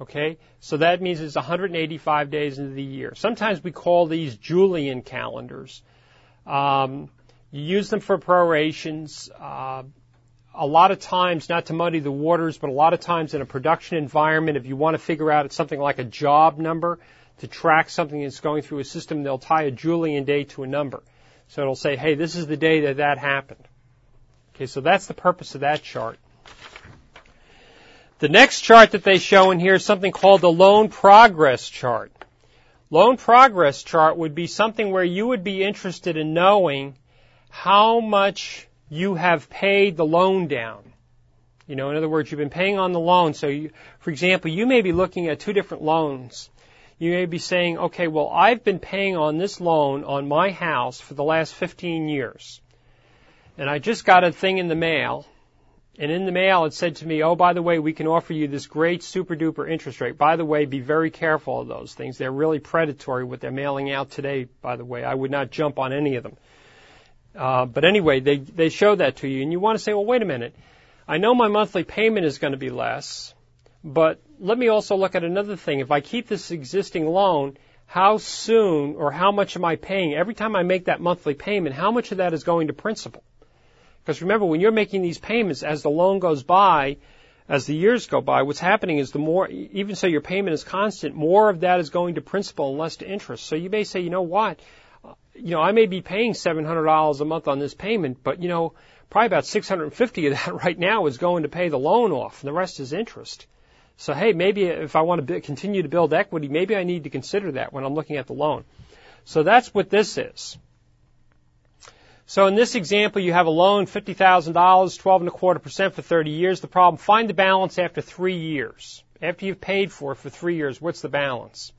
Okay, so that means it's 185 days into the year. Sometimes we call these Julian calendars. Um, you use them for prorations. Uh, a lot of times, not to muddy the waters, but a lot of times in a production environment, if you want to figure out something like a job number to track something that's going through a system, they'll tie a Julian date to a number. So it'll say, hey, this is the day that that happened. Okay, so that's the purpose of that chart. The next chart that they show in here is something called the loan progress chart. Loan progress chart would be something where you would be interested in knowing how much you have paid the loan down. You know, in other words, you've been paying on the loan. So, you, for example, you may be looking at two different loans. You may be saying, okay, well, I've been paying on this loan on my house for the last 15 years. And I just got a thing in the mail and in the mail, it said to me, oh, by the way, we can offer you this great super duper interest rate. By the way, be very careful of those things. They're really predatory what they're mailing out today, by the way. I would not jump on any of them. Uh, but anyway, they, they show that to you. And you want to say, well, wait a minute. I know my monthly payment is going to be less, but let me also look at another thing. If I keep this existing loan, how soon or how much am I paying? Every time I make that monthly payment, how much of that is going to principal? Because remember, when you're making these payments, as the loan goes by, as the years go by, what's happening is the more, even so your payment is constant, more of that is going to principal and less to interest. So you may say, you know what, uh, you know, I may be paying $700 a month on this payment, but you know, probably about 650 of that right now is going to pay the loan off, and the rest is interest. So hey, maybe if I want to continue to build equity, maybe I need to consider that when I'm looking at the loan. So that's what this is. So in this example, you have a loan, $50,000, 12 and a quarter percent for 30 years. The problem, find the balance after three years. After you've paid for it for three years, what's the balance?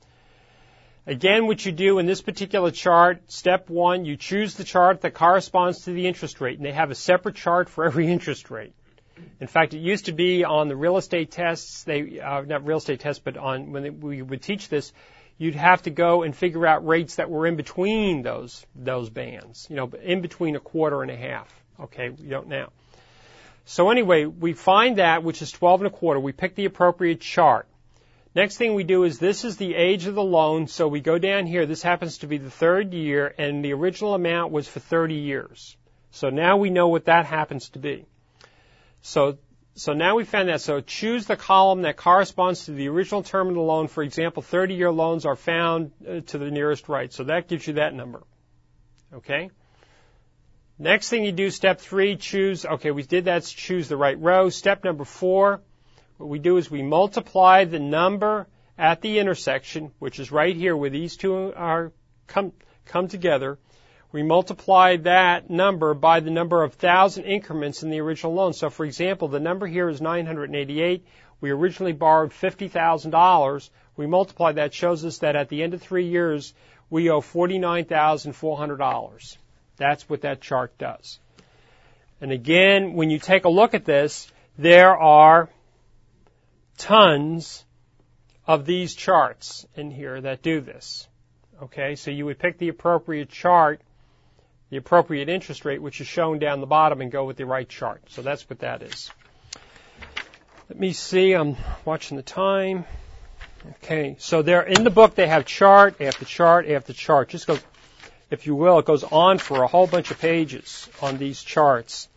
Again, what you do in this particular chart, step one, you choose the chart that corresponds to the interest rate, and they have a separate chart for every interest rate. In fact, it used to be on the real estate tests, they, uh, not real estate tests, but on, when they, we would teach this, you'd have to go and figure out rates that were in between those those bands, you know, in between a quarter and a half. Okay, we don't now. So anyway, we find that which is 12 and a quarter. We pick the appropriate chart. Next thing we do is this is the age of the loan. So we go down here. This happens to be the third year, and the original amount was for 30 years. So now we know what that happens to be. So so now we found that. So choose the column that corresponds to the original term of the loan. For example, 30 year loans are found uh, to the nearest right. So that gives you that number. Okay? Next thing you do, step three, choose, okay, we did that, choose the right row. Step number four, what we do is we multiply the number at the intersection, which is right here where these two are come, come together, we multiply that number by the number of thousand increments in the original loan. So for example, the number here is 988. We originally borrowed $50,000. We multiply that shows us that at the end of three years, we owe $49,400. That's what that chart does. And again, when you take a look at this, there are tons of these charts in here that do this. Okay, so you would pick the appropriate chart the appropriate interest rate, which is shown down the bottom, and go with the right chart. So that's what that is. Let me see. I'm watching the time. Okay, so there in the book they have chart after chart after chart. Just goes, if you will, it goes on for a whole bunch of pages on these charts.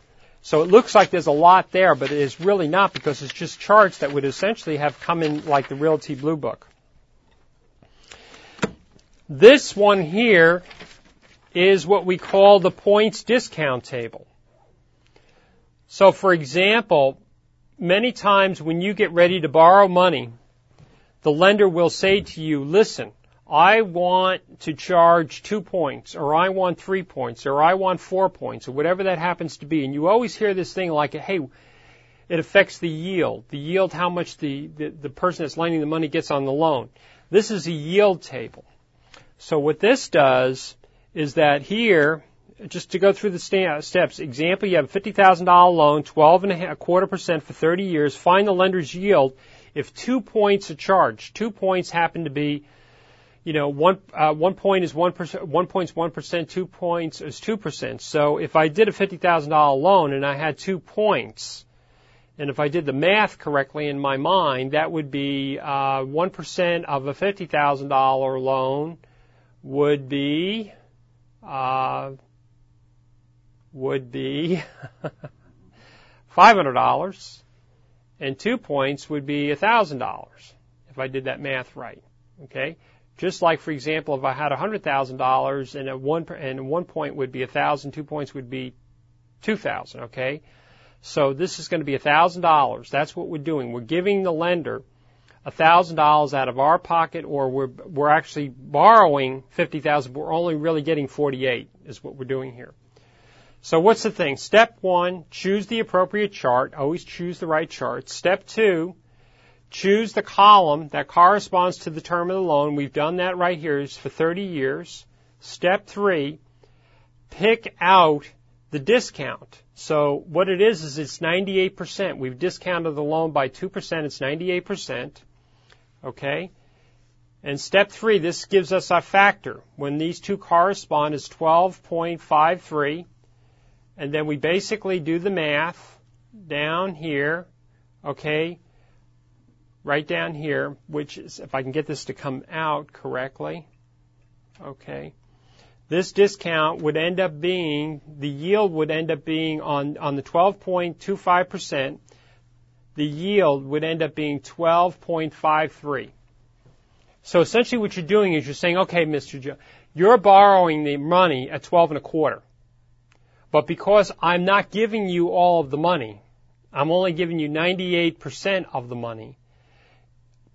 So it looks like there's a lot there, but it is really not because it's just charts that would essentially have come in like the Realty Blue Book. This one here is what we call the points discount table. So for example, many times when you get ready to borrow money, the lender will say to you, listen, I want to charge two points, or I want three points, or I want four points, or whatever that happens to be. And you always hear this thing like, hey, it affects the yield. The yield, how much the, the, the person that's lending the money gets on the loan. This is a yield table. So what this does is that here, just to go through the steps, example, you have a $50,000 loan, 12 and a quarter percent for 30 years. Find the lender's yield if two points are charged. Two points happen to be, you know, one, uh, one point is one percent, one point's one percent, two points is two percent. So if I did a $50,000 loan and I had two points, and if I did the math correctly in my mind, that would be uh, 1% of a $50,000 loan would be uh, would be $500, and two points would be $1,000 if I did that math right. Okay, just like for example, if I had $100,000 and one and one point would be 1,000, two points would be 2,000. Okay, so this is going to be $1,000. That's what we're doing. We're giving the lender $1,000 out of our pocket or we're, we're actually borrowing 50,000, but we're only really getting 48 is what we're doing here. So what's the thing? Step one, choose the appropriate chart. Always choose the right chart. Step two, choose the column that corresponds to the term of the loan. We've done that right here. For 30 years. Step three, pick out the discount. So what it is is it's 98%. We've discounted the loan by 2%. It's 98%. Okay? And step three, this gives us a factor. When these two correspond, is 12.53. And then we basically do the math down here, okay, right down here, which is, if I can get this to come out correctly, okay, this discount would end up being, the yield would end up being on, on the 12.25%, the yield would end up being 12.53. So essentially what you're doing is you're saying, okay, Mr. Joe, you're borrowing the money at 12 and a quarter. But because I'm not giving you all of the money, I'm only giving you 98% of the money,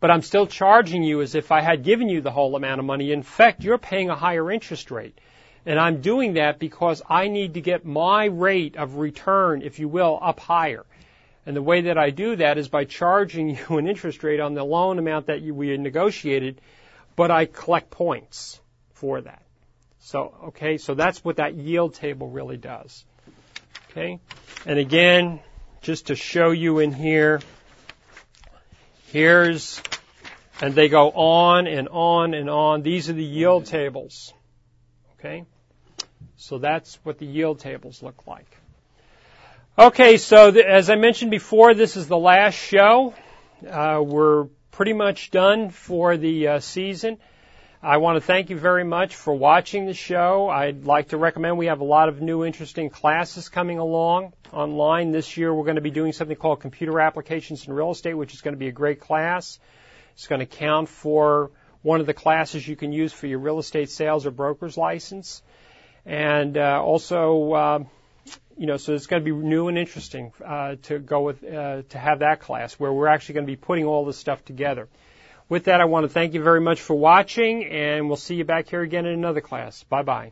but I'm still charging you as if I had given you the whole amount of money. In fact, you're paying a higher interest rate. And I'm doing that because I need to get my rate of return, if you will, up higher. And the way that I do that is by charging you an interest rate on the loan amount that you, we negotiated, but I collect points for that. So, okay, so that's what that yield table really does. Okay, and again, just to show you in here, here's, and they go on and on and on. These are the yield tables. Okay, so that's what the yield tables look like. Okay, so th- as I mentioned before, this is the last show. Uh, we're pretty much done for the uh, season. I want to thank you very much for watching the show. I'd like to recommend we have a lot of new interesting classes coming along online. This year we're going to be doing something called Computer Applications in Real Estate, which is going to be a great class. It's going to count for one of the classes you can use for your real estate sales or broker's license. And uh, also, uh, you know, so it's going to be new and interesting uh, to go with uh, to have that class where we're actually going to be putting all this stuff together. With that, I want to thank you very much for watching, and we'll see you back here again in another class. Bye bye.